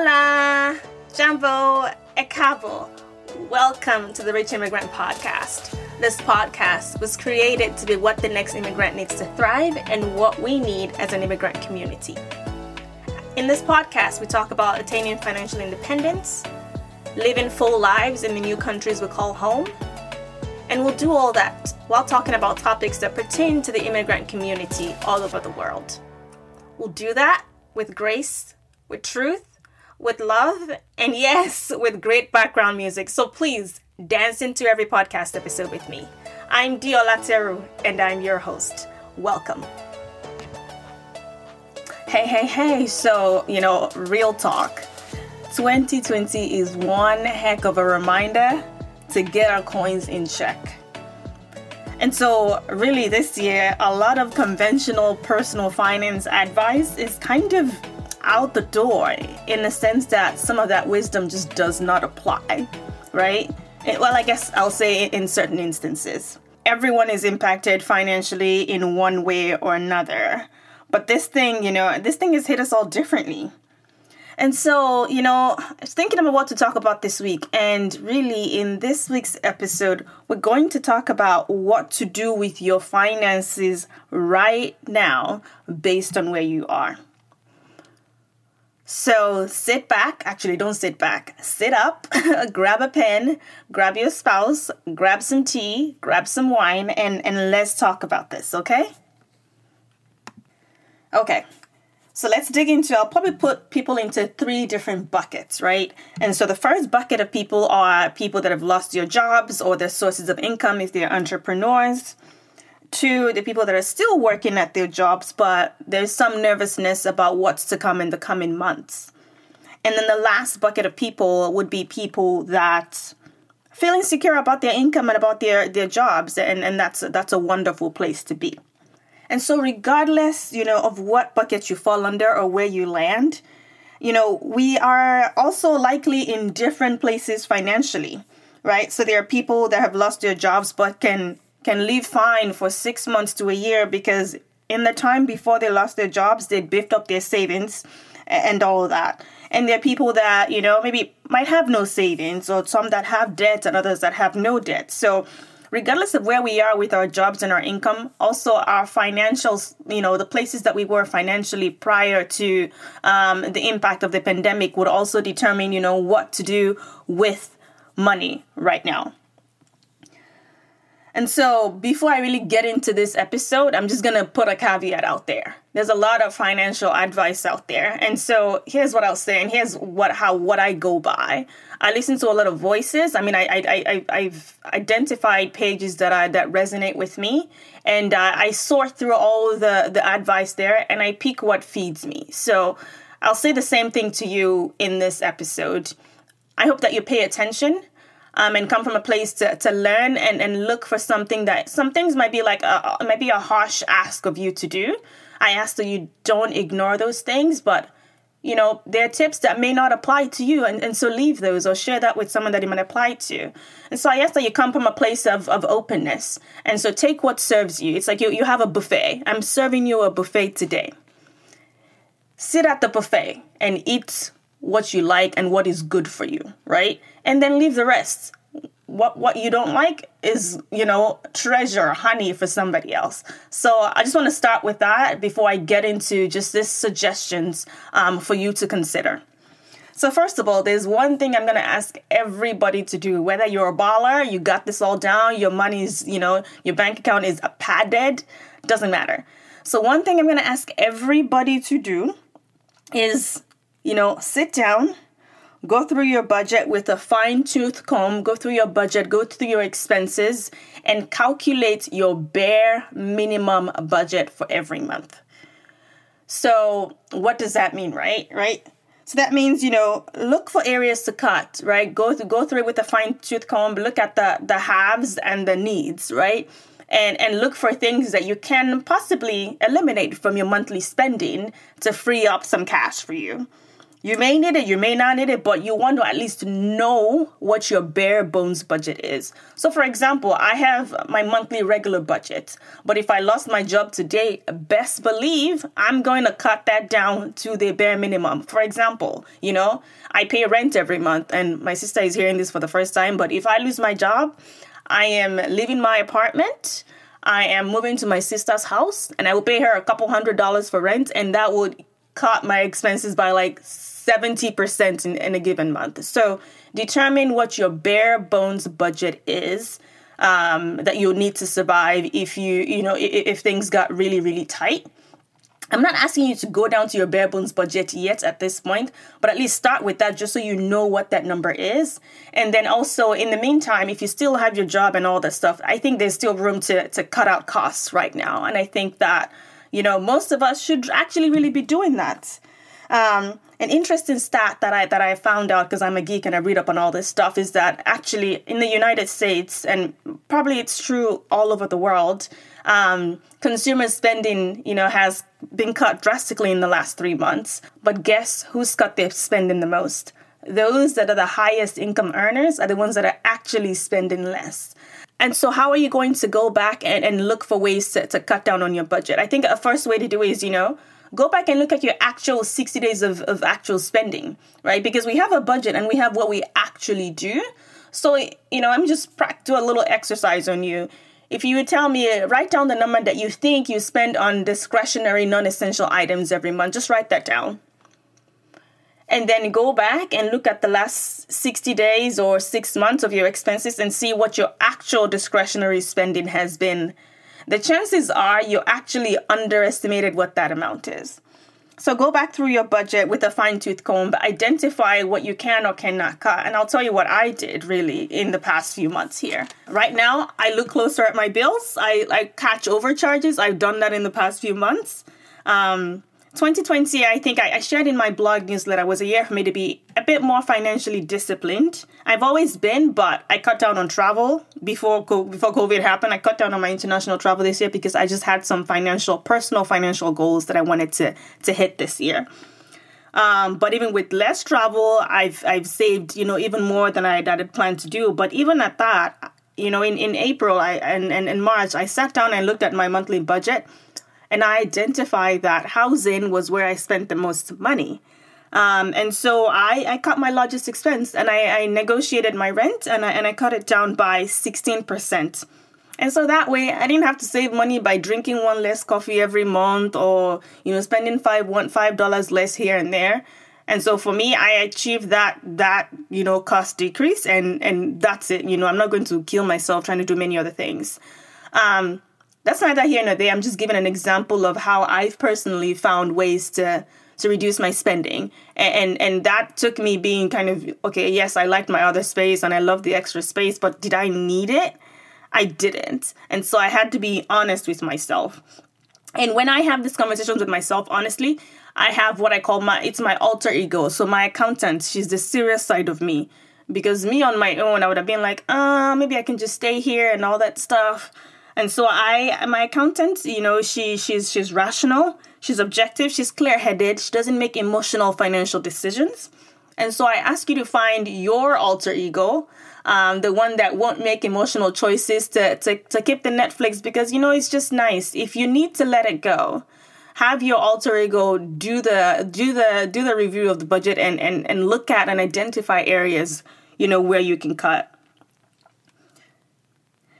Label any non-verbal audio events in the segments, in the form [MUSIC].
Hola, Jambo, Ekabo. Welcome to the Rich Immigrant Podcast. This podcast was created to be what the next immigrant needs to thrive and what we need as an immigrant community. In this podcast, we talk about attaining financial independence, living full lives in the new countries we call home, and we'll do all that while talking about topics that pertain to the immigrant community all over the world. We'll do that with grace, with truth, with love, and yes, with great background music. So please dance into every podcast episode with me. I'm Dio Lateru, and I'm your host. Welcome. Hey, hey, hey. So, you know, real talk. 2020 is one heck of a reminder to get our coins in check. And so, really, this year, a lot of conventional personal finance advice is kind of out the door in the sense that some of that wisdom just does not apply, right? It, well, I guess I'll say in certain instances. Everyone is impacted financially in one way or another. But this thing, you know, this thing has hit us all differently. And so, you know, I was thinking about what to talk about this week. And really, in this week's episode, we're going to talk about what to do with your finances right now based on where you are. So sit back, actually, don't sit back. Sit up, [LAUGHS] grab a pen, grab your spouse, grab some tea, grab some wine, and, and let's talk about this, okay? Okay, so let's dig into, I'll probably put people into three different buckets, right? And so the first bucket of people are people that have lost their jobs or their sources of income if they're entrepreneurs to the people that are still working at their jobs, but there's some nervousness about what's to come in the coming months. And then the last bucket of people would be people that feel insecure about their income and about their, their jobs, and, and that's that's a wonderful place to be. And so regardless, you know, of what bucket you fall under or where you land, you know, we are also likely in different places financially, right? So there are people that have lost their jobs but can can live fine for six months to a year because in the time before they lost their jobs, they beefed up their savings and all of that. And there are people that, you know, maybe might have no savings or some that have debt and others that have no debt. So, regardless of where we are with our jobs and our income, also our financials, you know, the places that we were financially prior to um, the impact of the pandemic would also determine, you know, what to do with money right now. And so, before I really get into this episode, I'm just gonna put a caveat out there. There's a lot of financial advice out there, and so here's what I'll say, and here's what how what I go by. I listen to a lot of voices. I mean, I I, I I've identified pages that I that resonate with me, and uh, I sort through all the the advice there, and I pick what feeds me. So I'll say the same thing to you in this episode. I hope that you pay attention um, and come from a place to, to learn and, and look for something that some things might be like a, might be a harsh ask of you to do. I ask that you don't ignore those things, but you know, there are tips that may not apply to you, and, and so leave those or share that with someone that it might apply to. And so I ask that you come from a place of, of openness. And so take what serves you. It's like you, you have a buffet. I'm serving you a buffet today. Sit at the buffet and eat what you like and what is good for you, right? And then leave the rest. What what you don't like is, you know, treasure, honey for somebody else. So I just want to start with that before I get into just this suggestions um, for you to consider. So first of all, there's one thing I'm gonna ask everybody to do. Whether you're a baller, you got this all down, your money's, you know, your bank account is padded, doesn't matter. So one thing I'm gonna ask everybody to do is you know, sit down, go through your budget with a fine tooth comb, go through your budget, go through your expenses, and calculate your bare minimum budget for every month. So, what does that mean, right? Right? So that means, you know, look for areas to cut, right? Go through go through it with a fine tooth comb, look at the the haves and the needs, right? And and look for things that you can possibly eliminate from your monthly spending to free up some cash for you. You may need it, you may not need it, but you want to at least know what your bare bones budget is. So, for example, I have my monthly regular budget, but if I lost my job today, best believe I'm going to cut that down to the bare minimum. For example, you know, I pay rent every month, and my sister is hearing this for the first time, but if I lose my job, I am leaving my apartment. I am moving to my sister's house and I will pay her a couple hundred dollars for rent, and that would cut my expenses by like 70% in, in a given month. So determine what your bare bones budget is um, that you'll need to survive if you, you know, if, if things got really, really tight. I'm not asking you to go down to your bare bones budget yet at this point, but at least start with that just so you know what that number is. And then also, in the meantime, if you still have your job and all that stuff, I think there's still room to, to cut out costs right now. And I think that, you know, most of us should actually really be doing that. Um, an interesting stat that I that I found out because I'm a geek and I read up on all this stuff is that actually in the United States and probably it's true all over the world, um, consumer spending you know has been cut drastically in the last three months. But guess who's cut their spending the most? Those that are the highest income earners are the ones that are actually spending less. And so, how are you going to go back and, and look for ways to, to cut down on your budget? I think a first way to do is, you know, go back and look at your actual 60 days of, of actual spending, right? Because we have a budget and we have what we actually do. So, you know, I'm just do a little exercise on you. If you would tell me, uh, write down the number that you think you spend on discretionary, non essential items every month, just write that down. And then go back and look at the last 60 days or six months of your expenses and see what your actual discretionary spending has been the chances are you actually underestimated what that amount is. So go back through your budget with a fine tooth comb, identify what you can or cannot cut. And I'll tell you what I did really in the past few months here. Right now, I look closer at my bills. I, I catch overcharges. I've done that in the past few months. Um, 2020, I think I, I, shared in my blog newsletter, was a year for me to be a bit more financially disciplined. I've always been, but I cut down on travel before before COVID happened. I cut down on my international travel this year because I just had some financial, personal financial goals that I wanted to to hit this year. Um, but even with less travel, I've I've saved you know even more than I had planned to do. But even at that, you know, in in April I and and in March, I sat down and looked at my monthly budget and I identified that housing was where I spent the most money. Um, and so I, I cut my largest expense and I, I negotiated my rent and I, and I cut it down by 16%. And so that way I didn't have to save money by drinking one less coffee every month or, you know, spending five one five dollars less here and there. And so for me, I achieved that that, you know, cost decrease and and that's it. You know, I'm not going to kill myself trying to do many other things. Um, that's neither here nor there. I'm just giving an example of how I've personally found ways to to reduce my spending. And, and and that took me being kind of okay, yes, I liked my other space and I love the extra space, but did I need it? I didn't. And so I had to be honest with myself. And when I have these conversations with myself, honestly, I have what I call my it's my alter ego. So my accountant, she's the serious side of me. Because me on my own, I would have been like, uh, maybe I can just stay here and all that stuff. And so I, my accountant, you know, she she's she's rational, she's objective, she's clear-headed, she doesn't make emotional financial decisions. And so I ask you to find your alter ego, um, the one that won't make emotional choices to, to, to keep the Netflix because, you know, it's just nice. If you need to let it go, have your alter ego do the do the do the review of the budget and, and, and look at and identify areas, you know, where you can cut.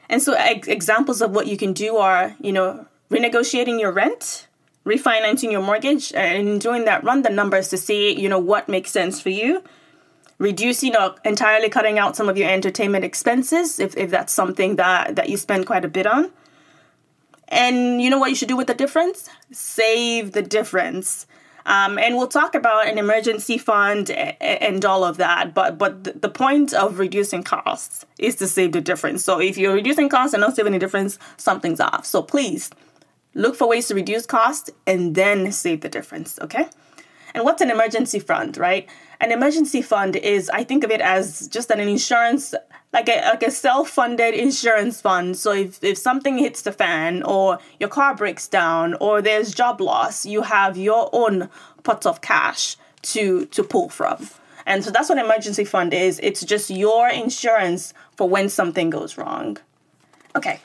And so ex- examples of what you can do are, you know, renegotiating your rent, refinancing your mortgage, and doing that, run the numbers to see, you know, what makes sense for you. Reducing or entirely cutting out some of your entertainment expenses if, if that's something that, that you spend quite a bit on. And you know what you should do with the difference? Save the difference. Um, and we'll talk about an emergency fund and all of that. But but the point of reducing costs is to save the difference. So if you're reducing costs and not saving the difference, something's off. So please look for ways to reduce costs and then save the difference. Okay. And what's an emergency fund, right? An emergency fund is, I think of it as just an insurance, like a, like a self funded insurance fund. So if, if something hits the fan, or your car breaks down, or there's job loss, you have your own pot of cash to to pull from. And so that's what an emergency fund is. It's just your insurance for when something goes wrong. Okay.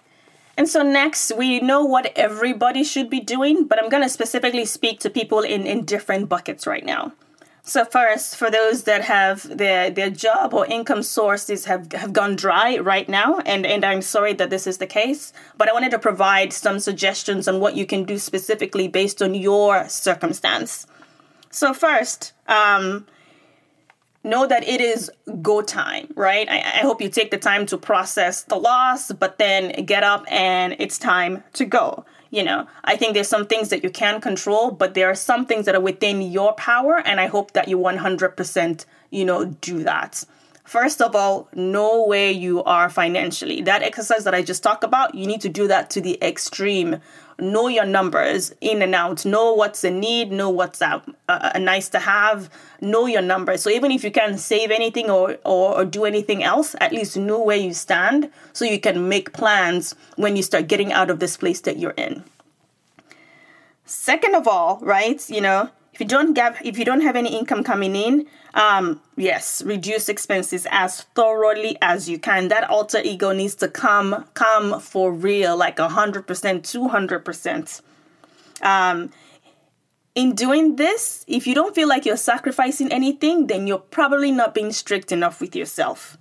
And so next, we know what everybody should be doing, but I'm going to specifically speak to people in, in different buckets right now. So first, for those that have their their job or income sources have, have gone dry right now, and, and I'm sorry that this is the case, but I wanted to provide some suggestions on what you can do specifically based on your circumstance. So first, um, know that it is go time, right? I, I hope you take the time to process the loss, but then get up and it's time to go. You know, I think there's some things that you can control, but there are some things that are within your power, and I hope that you 100%, you know, do that. First of all, know where you are financially. That exercise that I just talked about, you need to do that to the extreme know your numbers in and out know what's a need know what's a, nice to have know your numbers. So even if you can't save anything or, or, or do anything else at least know where you stand so you can make plans when you start getting out of this place that you're in. Second of all right you know if you don't have if you don't have any income coming in um yes reduce expenses as thoroughly as you can. That alter ego needs to come come for real like 100% 200% um in doing this if you don't feel like you're sacrificing anything then you're probably not being strict enough with yourself.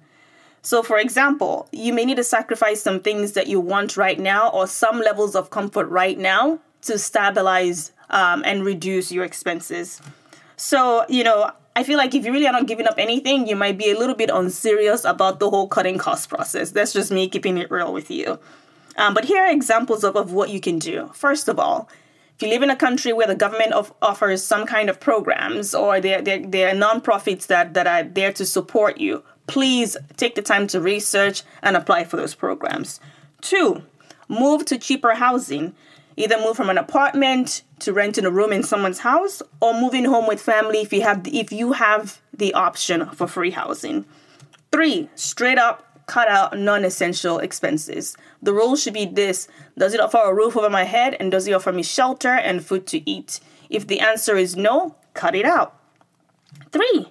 So, for example, you may need to sacrifice some things that you want right now or some levels of comfort right now to stabilize um, and reduce your expenses. So, you know, I feel like if you really are not giving up anything, you might be a little bit unserious about the whole cutting cost process. That's just me keeping it real with you. Um, but here are examples of, of what you can do. First of all, if you live in a country where the government of, offers some kind of programs or there, there, are nonprofits that, that are there to support you, please take the time to research and apply for those programs. Two, move to cheaper housing. Either move from an apartment to renting a room in someone's house or moving home with family if you have the, if you have the option for free housing. 3. Straight up cut out non-essential expenses. The rule should be this: does it offer a roof over my head and does it offer me shelter and food to eat? If the answer is no, cut it out. 3.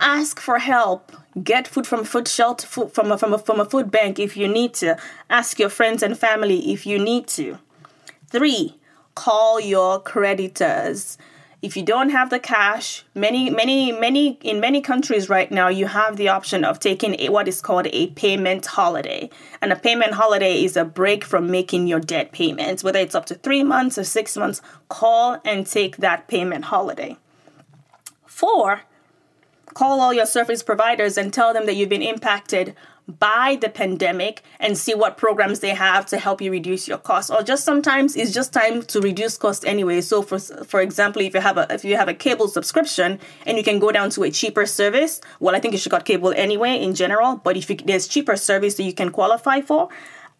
Ask for help. Get food from food shelter food from a, from a, from a food bank if you need to. Ask your friends and family if you need to. Three, call your creditors. If you don't have the cash, many, many, many, in many countries right now, you have the option of taking a, what is called a payment holiday. And a payment holiday is a break from making your debt payments, whether it's up to three months or six months, call and take that payment holiday. Four, call all your service providers and tell them that you've been impacted by the pandemic and see what programs they have to help you reduce your costs or just sometimes it's just time to reduce cost anyway. So for for example if you have a if you have a cable subscription and you can go down to a cheaper service well i think you should got cable anyway in general but if you, there's cheaper service that you can qualify for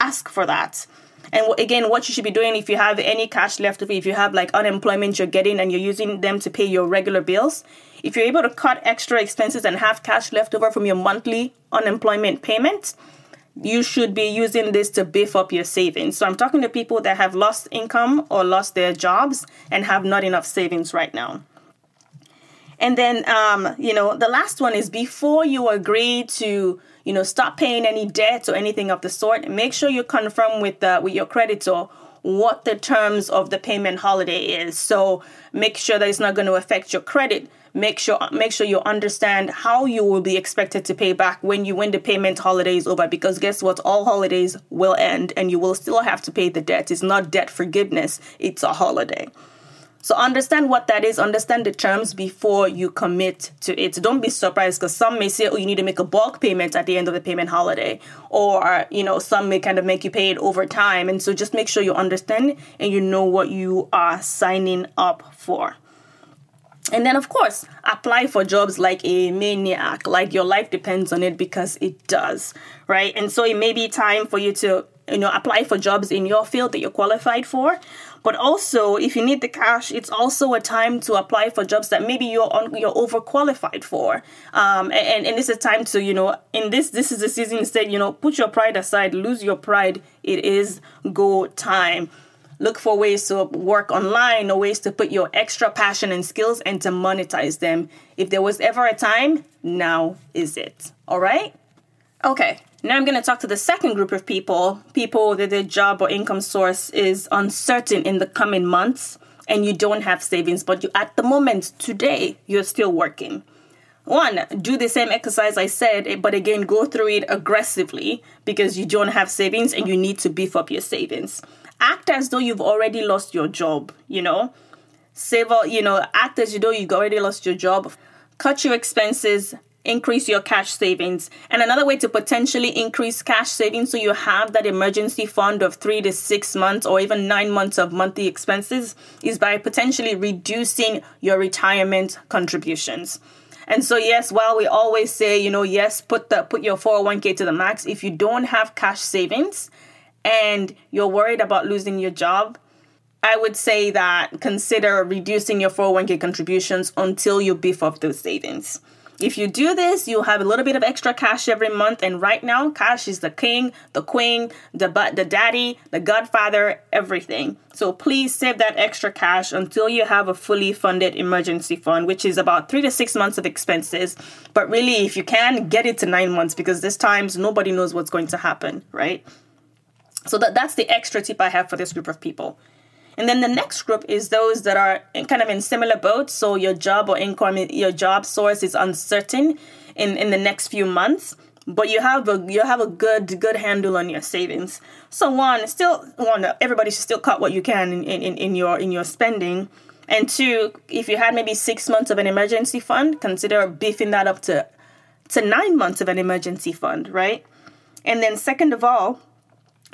ask for that and again, what you should be doing if you have any cash left over, if you have like unemployment you're getting and you're using them to pay your regular bills, if you're able to cut extra expenses and have cash left over from your monthly unemployment payments, you should be using this to beef up your savings. So I'm talking to people that have lost income or lost their jobs and have not enough savings right now. And then, um, you know, the last one is before you agree to you know, stop paying any debts or anything of the sort. Make sure you confirm with the, with your creditor what the terms of the payment holiday is. So make sure that it's not going to affect your credit. Make sure make sure you understand how you will be expected to pay back when you when the payment holiday is over. Because guess what? All holidays will end, and you will still have to pay the debt. It's not debt forgiveness; it's a holiday. So understand what that is, understand the terms before you commit to it. Don't be surprised because some may say, oh, you need to make a bulk payment at the end of the payment holiday. Or, you know, some may kind of make you pay it over time. And so just make sure you understand and you know what you are signing up for. And then, of course, apply for jobs like a maniac, like your life depends on it because it does, right? And so it may be time for you to, you know, apply for jobs in your field that you're qualified for. But also, if you need the cash, it's also a time to apply for jobs that maybe you're on, you're overqualified for. Um, and and is a time to you know in this this is the season instead you know put your pride aside, lose your pride. It is go time. Look for ways to work online or ways to put your extra passion and skills and to monetize them. If there was ever a time, now is it. All right? Okay, now I'm going to talk to the second group of people people that their job or income source is uncertain in the coming months and you don't have savings, but you at the moment today you're still working. One, do the same exercise I said, eh, but again, go through it aggressively because you don't have savings and you need to beef up your savings. Act as though you've already lost your job, you know? Save, all, you know, act as though you've already lost your job. Cut your expenses, increase your cash savings. And another way to potentially increase cash savings so you have that emergency fund of three to six months or even nine months of monthly expenses is by potentially reducing your retirement contributions. And so yes, while we always say, you know, yes, put the put your 401k to the max, if you don't have cash savings and you're worried about losing your job, I would say that consider reducing your 401k contributions until you beef up those savings. If you do this, you'll have a little bit of extra cash every month. And right now, cash is the king, the queen, the but the daddy, the godfather, everything. So please save that extra cash until you have a fully funded emergency fund, which is about three to six months of expenses. But really, if you can, get it to nine months because this times nobody knows what's going to happen, right? So that, that's the extra tip I have for this group of people. And then the next group is those that are in, kind of in similar boats. So your job or income, your job source is uncertain in, in the next few months, but you have a you have a good good handle on your savings. So one, still one, everybody should still cut what you can in, in, in your in your spending. And two, if you had maybe six months of an emergency fund, consider beefing that up to to nine months of an emergency fund, right? And then second of all,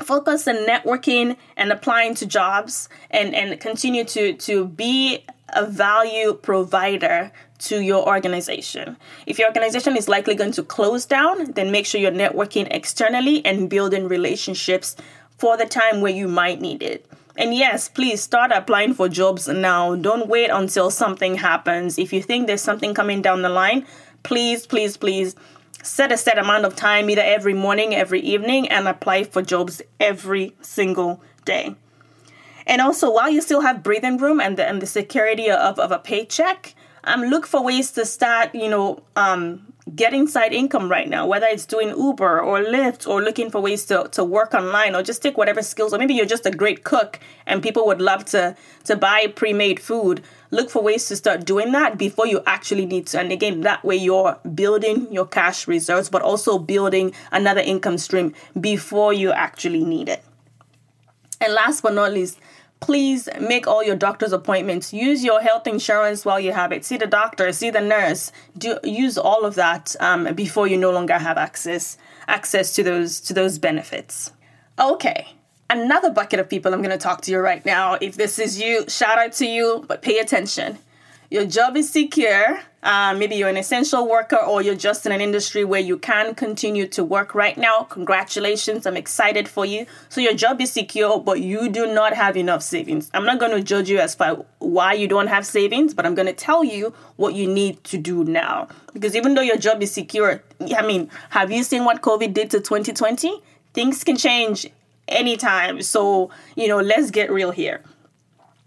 focus on networking and applying to jobs and, and continue to, to be a value provider to your organization. If your organization is likely going to close down, then make sure you're networking externally and building relationships for the time where you might need it. And yes, please start applying for jobs now. Don't wait until something happens. If you think there's something coming down the line, please, please, please set a set amount of time either every morning, every evening, and apply for jobs every single day. And also, while you still have breathing room and the, and the security of, of a paycheck, um, look for ways to start, you know, um, getting side income right now, whether it's doing Uber or Lyft or looking for ways to, to work online or just take whatever skills, or maybe you're just a great cook and people would love to, to buy pre made food. Look for ways to start doing that before you actually need to. And again, that way you're building your cash reserves, but also building another income stream before you actually need it. And last but not least, please make all your doctor's appointments. Use your health insurance while you have it. See the doctor see the nurse. Do use all of that um, before you no longer have access access to those to those benefits. Okay another bucket of people i'm going to talk to you right now if this is you shout out to you but pay attention your job is secure. Uh, maybe you're an essential worker or you're just in an industry where you can continue to work right now. Congratulations. I'm excited for you. So your job is secure, but you do not have enough savings. I'm not going to judge you as far why you don't have savings, but I'm going to tell you what you need to do now. Because even though your job is secure, I mean, have you seen what COVID did to 2020? Things can change anytime. So, you know, let's get real here.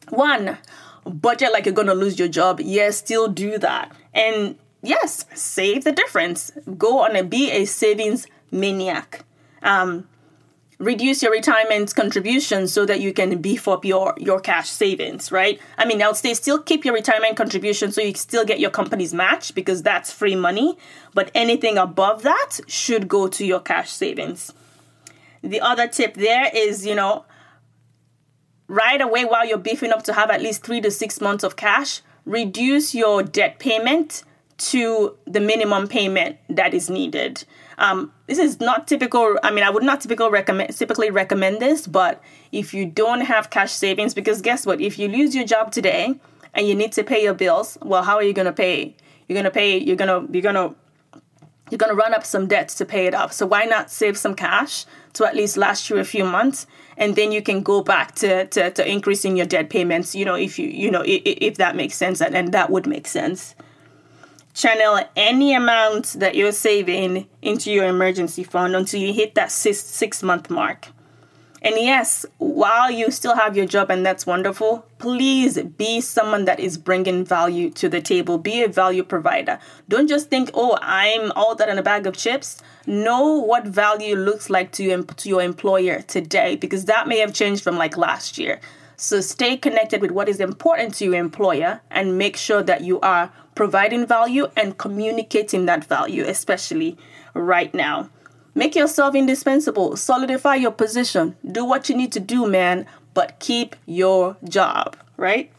One, budget like you're gonna lose your job, yes, still do that. And yes, save the difference. Go on and be a savings maniac. Um, reduce your retirement contributions so that you can beef up your your cash savings right i mean i'll say still keep your retirement contribution so you still get your company's match because that's free money but anything above that should go to your cash savings the other tip there is you know right away while you're beefing up to have at least three to six months of cash, reduce your debt payment to the minimum payment that is needed. Um, this is not typical. I mean, I would not typically recommend typically recommend this, but if you don't have cash savings, because guess what? If you lose your job today and you need to pay your bills, well, how are you going to pay? You're going to pay. You're going to you're going to you're going to run up some debt to pay it off. So why not save some cash to at least last you a few months and then you can go back to, to, to increasing your debt payments, you know, if you, you know, if, if that makes sense and, and that would make sense. Channel any amount that you're saving into your emergency fund until you hit that six, six month mark. And yes, while you still have your job and that's wonderful, please be someone that is bringing value to the table. Be a value provider. Don't just think, oh, I'm all that in a bag of chips. Know what value looks like to, you, to your employer today because that may have changed from like last year. So stay connected with what is important to your employer and make sure that you are providing value and communicating that value, especially right now. Make yourself indispensable. Solidify your position. Do what you need to do, man, but keep your job, right?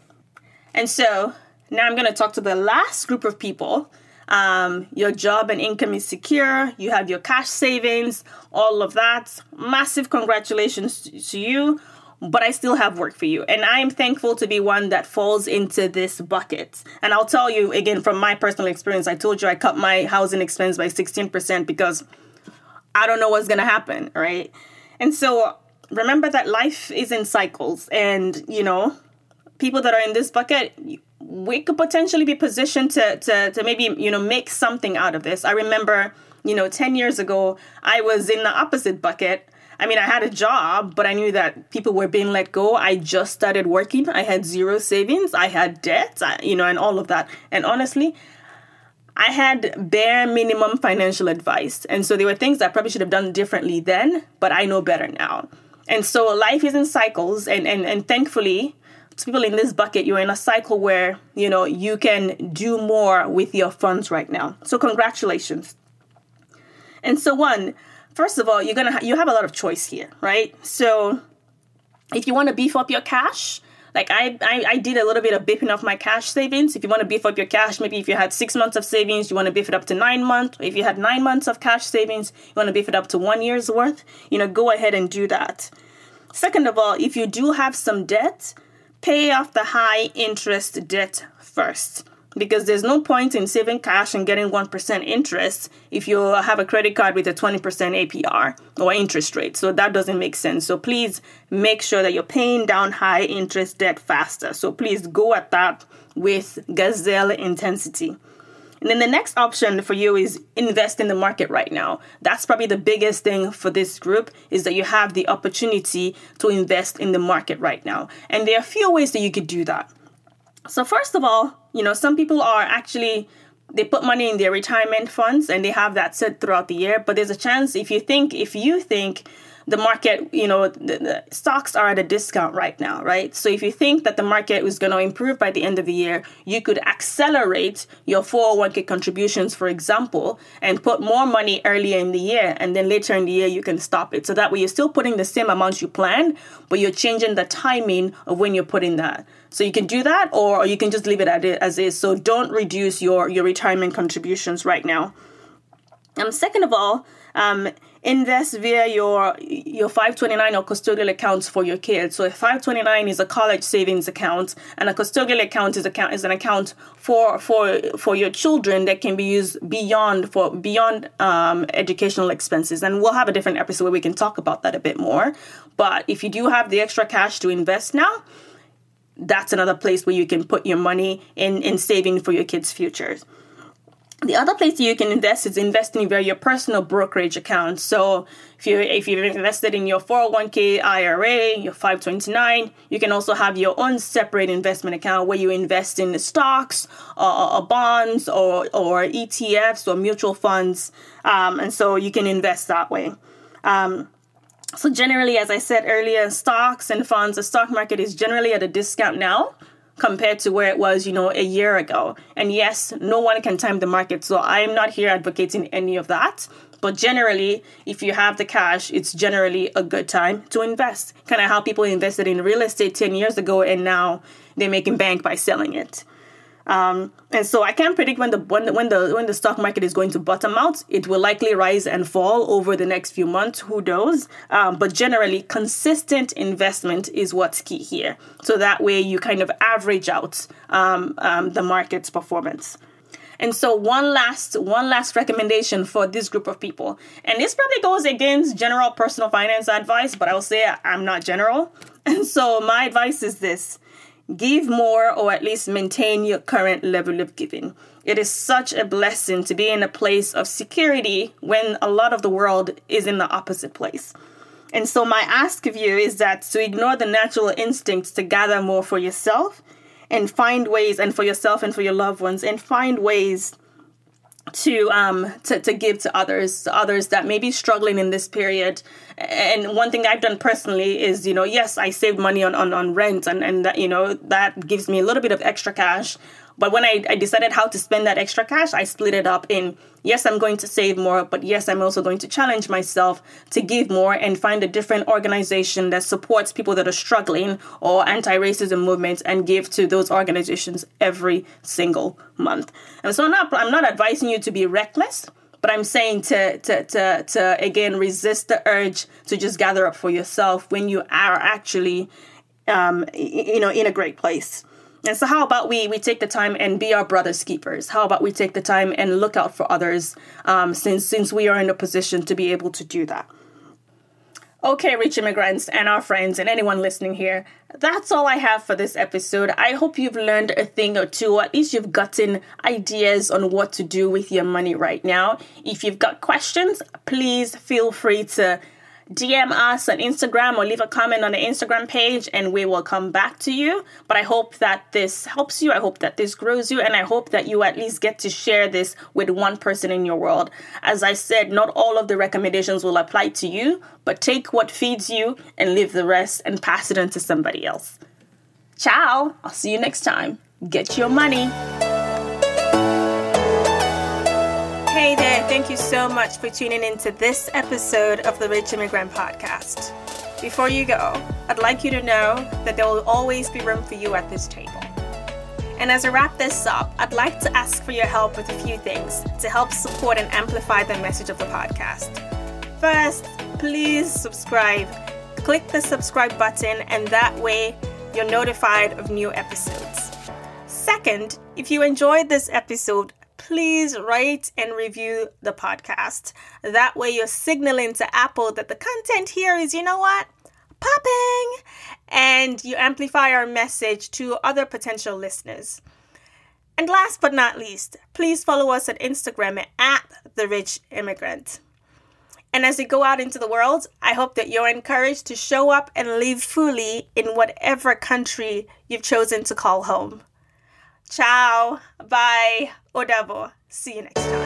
And so now I'm going to talk to the last group of people. Um, your job and income is secure. You have your cash savings, all of that. Massive congratulations to you. But I still have work for you. And I am thankful to be one that falls into this bucket. And I'll tell you again from my personal experience, I told you I cut my housing expense by 16% because I don't know what's going to happen, right? And so remember that life is in cycles and, you know, people that are in this bucket, we could potentially be positioned to to to maybe, you know, make something out of this. I remember, you know, 10 years ago, I was in the opposite bucket. I mean, I had a job, but I knew that people were being let go. I just started working. I had zero savings. I had debt, you know, and all of that. And honestly, I had bare minimum financial advice. And so there were things I probably should have done differently then, but I know better now. And so life is in cycles and and, and thankfully to people in this bucket, you're in a cycle where, you know, you can do more with your funds right now. So congratulations. And so one, first of all, you're gonna ha- you have a lot of choice here, right? So if you want to beef up your cash, like I, I, I did a little bit of beefing up my cash savings. If you want to beef up your cash, maybe if you had six months of savings, you want to beef it up to nine months. If you had nine months of cash savings, you want to beef it up to one year's worth. You know, go ahead and do that. Second of all, if you do have some debt, pay off the high interest debt first because there's no point in saving cash and getting 1% interest if you have a credit card with a 20% APR or interest rate. So that doesn't make sense. So please make sure that you're paying down high interest debt faster. So please go at that with gazelle intensity. And then the next option for you is invest in the market right now. That's probably the biggest thing for this group is that you have the opportunity to invest in the market right now. And there are a few ways that you could do that. So first of all, you know, some people are actually they put money in their retirement funds and they have that set throughout the year, but there's a chance if you think if you think the market, you know, the, the, stocks are at a discount right now, right? So if you think that the market is going to improve by the end of the year, you could accelerate your 401k contributions, for example, and put more money earlier in the year, and then later in the year you can stop it. So that way you're still putting the same amount you planned, but you're changing the timing of when you're putting that. So you can do that, or you can just leave it as is. So don't reduce your your retirement contributions right now. Um, second of all, um, invest via your your 529 or custodial accounts for your kids. So a 529 is a college savings account, and a custodial account is account is an account for for for your children that can be used beyond for beyond um, educational expenses. And we'll have a different episode where we can talk about that a bit more. But if you do have the extra cash to invest now, that's another place where you can put your money in in saving for your kids' futures. The other place you can invest is investing via your personal brokerage account. So if you if you've invested in your 401k IRA, your 529, you can also have your own separate investment account where you invest in stocks or, or bonds or or ETFs or mutual funds, um, and so you can invest that way. Um, so generally, as I said earlier, stocks and funds, the stock market is generally at a discount now compared to where it was, you know, a year ago. And yes, no one can time the market. So I'm not here advocating any of that. But generally, if you have the cash, it's generally a good time to invest. Kind of how people invested in real estate 10 years ago and now they're making bank by selling it. Um, and so I can't predict when the when the, when the when the stock market is going to bottom out. It will likely rise and fall over the next few months. Who knows? Um, but generally, consistent investment is what's key here. So that way, you kind of average out um, um the market's performance. And so one last one last recommendation for this group of people. And this probably goes against general personal finance advice, but I will say I'm not general. [LAUGHS] And so my advice is this Give more or at least maintain your current level of giving. It is such a blessing to be in a place of security when a lot of the world is in the opposite place. And so, my ask of you is that to ignore the natural instincts to gather more for yourself and find ways, and for yourself and for your loved ones, and find ways to um to, to give to others to others that may be struggling in this period. And one thing i've done personally is you know yes i saved money on on, on rent and and that you know that gives me a little bit of extra cash but when I, I decided how to spend that extra cash, I split it up in yes, I'm going to save more, but yes, I'm also going to challenge myself to give more and find a different organization that supports people that are struggling or anti racism movements and give to those organizations every single month. And so I'm not, I'm not advising you to be reckless. But I'm saying to, to, to, to again resist the urge to just gather up for yourself when you are actually um, you know in a great place. And so, how about we we take the time and be our brother's keepers? How about we take the time and look out for others, um, since since we are in a position to be able to do that. Okay, rich immigrants and our friends and anyone listening here, that's all I have for this episode. I hope you've learned a thing or two, or at least you've gotten ideas on what to do with your money right now. If you've got questions, please feel free to DM us on Instagram or leave a comment on the Instagram page and we will come back to you. But I hope that this helps you. I hope that this grows you. And I hope that you at least get to share this with one person in your world. As I said, not all of the recommendations will apply to you, but take what feeds you and leave the rest and pass it on to somebody else. Ciao. I'll see you next time. Get your money. Hey there, thank you so much for tuning in to this episode of the Rich Immigrant Podcast. Before you go, I'd like you to know that there will always be room for you at this table. And as I wrap this up, I'd like to ask for your help with a few things to help support and amplify the message of the podcast. First, please subscribe. Click the subscribe button, and that way you're notified of new episodes. Second, if you enjoyed this episode, please rate and review the podcast. That way, you're signaling to Apple that the content here is, you know what, popping, and you amplify our message to other potential listeners. And last but not least, please follow us on Instagram at The Rich Immigrant. And as you go out into the world, I hope that you're encouraged to show up and live fully in whatever country you've chosen to call home. Ciao. Bye. Odabo. See you next time.